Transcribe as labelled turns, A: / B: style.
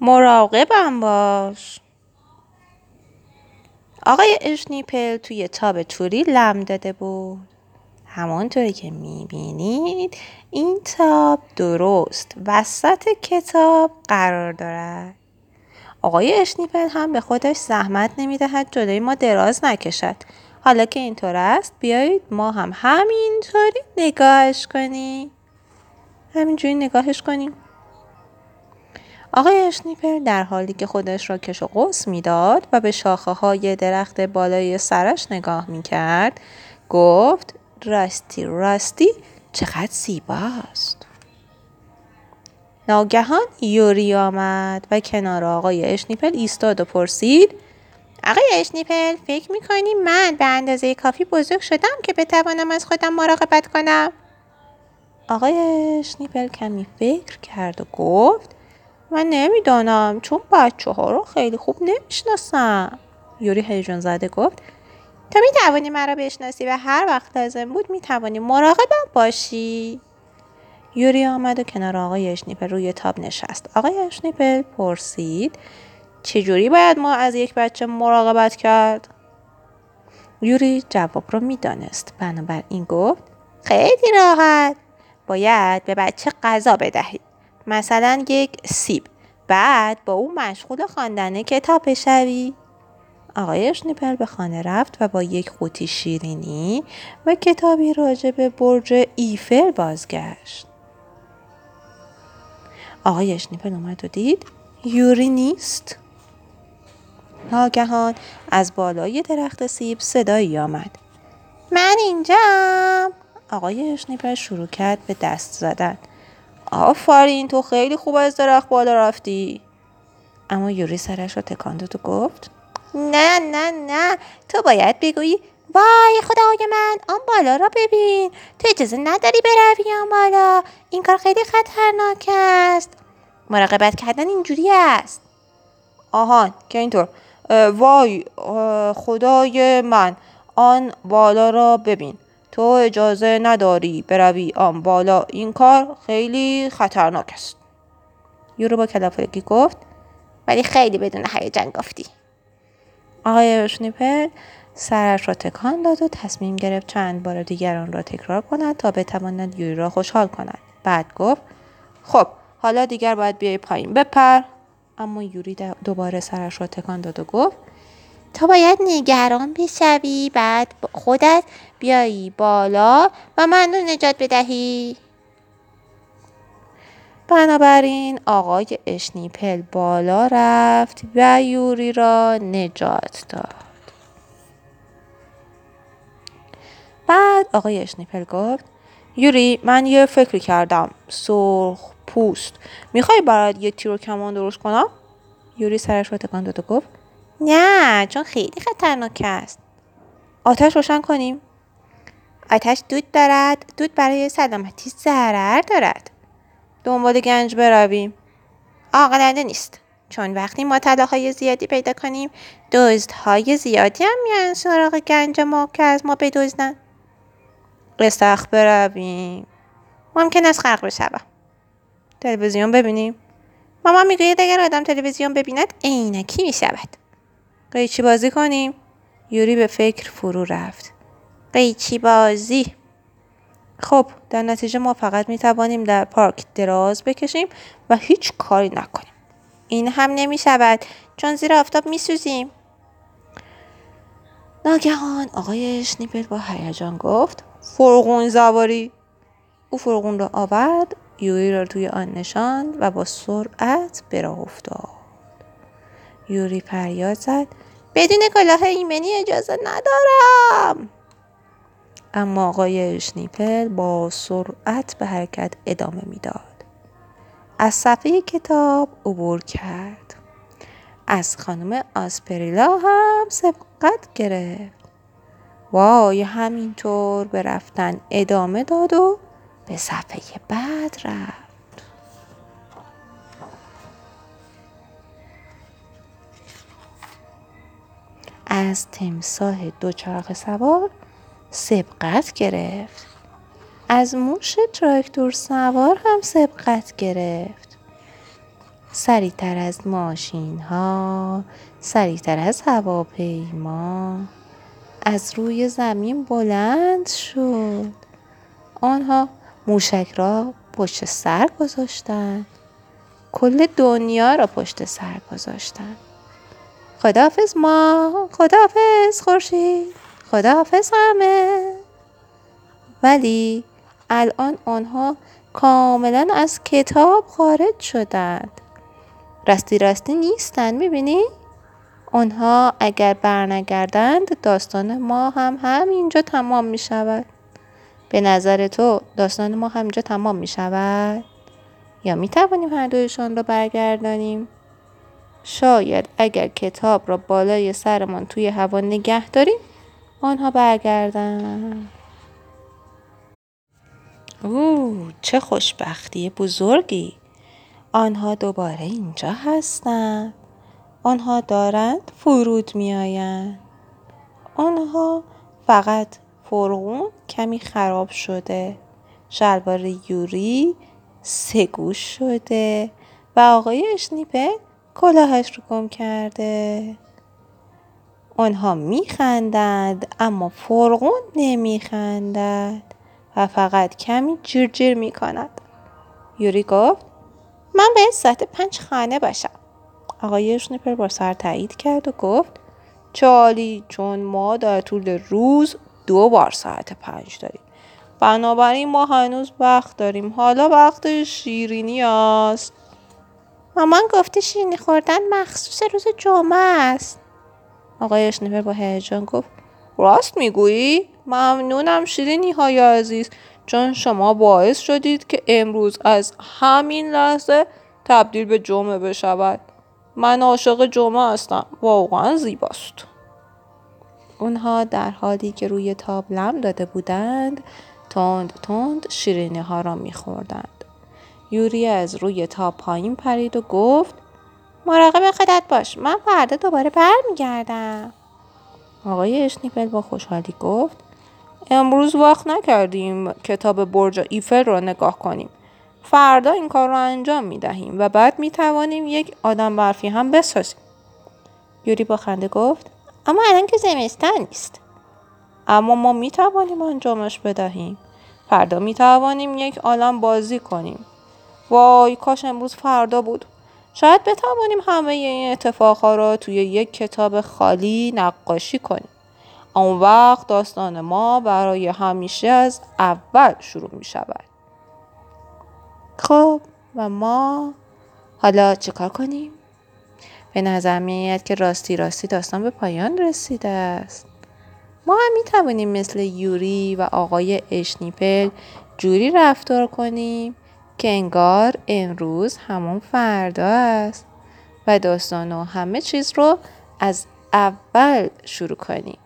A: مراقبم باش. آقای اشنیپل توی تاب توری لم داده بود. همانطوری که می‌بینید این تاب درست وسط کتاب قرار دارد. آقای اشنیپل هم به خودش زحمت نمی‌دهد جلوی ما دراز نکشد. حالا که اینطور است بیایید ما هم همینطوری نگاهش کنیم. همینجوری نگاهش کنیم. آقای اشنیپل در حالی که خودش را کش و قوس می‌داد و به شاخه های درخت بالای سرش نگاه می کرد گفت راستی راستی چقدر زیباست. ناگهان یوری آمد و کنار آقای اشنیپل ایستاد و پرسید آقای اشنیپل فکر می‌کنی من به اندازه کافی بزرگ شدم که بتوانم از خودم مراقبت کنم؟ آقای اشنیپل کمی فکر کرد و گفت من نمی‌دانم چون بچه ها رو خیلی خوب نمی‌شناسم. یوری هیجان زده گفت تو می توانی مرا بشناسی و هر وقت لازم بود می توانی مراقبم باشی. یوری آمد و کنار آقای اشنیپل روی تاب نشست. آقای اشنیپل پرسید چجوری باید ما از یک بچه مراقبت کرد؟ یوری جواب رو می‌دانست. بنابراین گفت خیلی راحت. باید به بچه غذا بدهید. مثلا یک سیب. بعد با او مشغول خواندن کتاب بشوی. آقای اشنیپل به خانه رفت و با یک قوطی شیرینی و کتابی راجع به برج ایفل بازگشت. آقای اشنیپل اومد و دید یوری نیست. ناگهان از بالای درخت سیب صدایی آمد. من اینجام. آقای اشنیپل شروع کرد به دست زدن. آفرین تو خیلی خوب از درخت بالا رفتی. اما یوری سرش رو تکان داد و گفت نه نه نه تو باید بگویی وای خدای من آن بالا را ببین تو اجازه نداری بروی آن بالا این کار خیلی خطرناک است. مراقبت کردن اینجوری است. آهان که اینطور. وای خدای من آن بالا را ببین. تو اجازه نداری بروی آن بالا. این کار خیلی خطرناک است. یورو با کلافگی گفت ولی خیلی بدون هیجان گفتی. آقای شنیپل سرش را تکان داد و تصمیم گرفت چند بار دیگر آن را تکرار کند تا بتواند یوری را خوشحال کند بعد گفت خب حالا دیگر باید بیای پایین بپر. اما یوری دوباره سرش را تکان داد و گفت تو باید نگران بشوی بعد خودت بیایی بالا و من رو نجات بدهی. بنابراین آقای اشنیپل بالا رفت و یوری را نجات داد. بعد آقای اشنیپل گفت یوری من یه فکری کردم سرخ پوست. می‌خوای برات یه تیر و کمان درست کنم؟ یوری سرش رو تکان داد و گفت نه چون خیلی خطرناک است. آتش روشن کنیم. آتش دود دارد. دود برای سلامتی ضرر دارد. دنبال گنج برویم. عاقلانه نیست. چون وقتی ما طلاهای زیادی پیدا کنیم دزدهای زیادی هم میان سراغ گنج ما که از ما بدزدن. رستخ برویم. ممکن است خرق بشوم. تلویزیون ببینیم. مامان می‌گوید اگر آدم تلویزیون ببیند عینکی می‌شود. قیچی بازی کنیم. یوری به فکر فرو رفت. قیچی بازی. خب در نتیجه ما فقط می توانیم در پارک دراز بکشیم و هیچ کاری نکنیم. این هم نمی شود چون زیر آفتاب می سوزیم ناگهان آقای شنیپل با هیجان گفت فرغون زواری او فرغون را آورد یوری را توی آن نشاند و با سرعت به راه افتاد. یوری فریاد زد. بدون کلاه ایمنی اجازه ندارم. اما آقای شنیپل با سرعت به حرکت ادامه می‌داد. از صفحه کتاب عبور کرد. از خانم آسپریلا هم سبقت گرفت. وای همینطور به رفتن ادامه داد و به صفحه بعد رفت. از تمساه دوچرخه سوار سبقت گرفت. از موش تراکتور سوار هم سبقت گرفت. سریعتر از ماشین ها سریعتر از هواپیما از روی زمین بلند شد. آنها موشک را پشت سر گذاشتند. کل دنیا را پشت سر گذاشتند. خداحافظ ما خداحافظ خورشید خداحافظ همه ولی الان آنها کاملا از کتاب خارج شدند راستی راستی نیستن می‌بینی؟ آنها اگر برنگردند داستان ما هم همینجا تمام می شود. به نظر تو داستان ما همینجا تمام می شود؟ یا می توانیم هر دویشان را برگردانیم؟ شاید اگر کتاب را بالای سرمان توی هوا نگه داریم آنها برگردن. او چه خوشبختی بزرگی. آنها دوباره اینجا هستند. آنها دارند فرود می آیند. آنها فقط فرغون کمی خراب شده. شلوار یوری سگوش شده و آقای اشنیپه کلاهش رو گم کرده آنها میخندند اما فرغون نمیخندد و فقط کمی جیر جیر می کند. یوری گفت من به ساعت پنج خانه باشم. آقای شنیپر با سر تایید کرد و گفت چالی چون ما در طول روز دو بار ساعت پنج داریم. بنابراین ما هنوز وقت داریم. حالا وقت شیرینی است. مامان گفته شیرینی خوردن مخصوص روز جمعه است. آقای شنیپر با هیجان گفت راست می‌گویی؟ ممنونم شیرینی های عزیز چون شما باعث شدید که امروز از همین لحظه تبدیل به جمعه بشود من عاشق جمعه هستم واقعا زیباست اونها در حالی که روی تاب لم داده بودند تند تند شیرینی ها را میخوردند یوری از روی تاب پایین پرید و گفت مراقب خودت باش من فردا دوباره برمیگردم آقای اشنیپل با خوشحالی گفت امروز وقت نکردیم کتاب برج ایفل را نگاه کنیم. فردا این کار را انجام می دهیم و بعد می توانیم یک آدم برفی هم بسازیم. یوری با خنده گفت اما الان که زمستان نیست. اما ما می توانیم انجامش بدهیم. فردا می توانیم یک عالم بازی کنیم. وای کاش امروز فردا بود. شاید بتوانیم همه این اتفاقها را توی یک کتاب خالی نقاشی کنیم. آن وقت داستان ما برای همیشه از اول شروع می شود. خب و ما حالا چیکار کنیم؟ به نظر می که راستی راستی داستان به پایان رسیده است. ما هم می توانیم مثل یوری و آقای اشنیپل جوری رفتار کنیم که انگار امروز همون فردا است و داستان و همه چیز رو از اول شروع کنیم.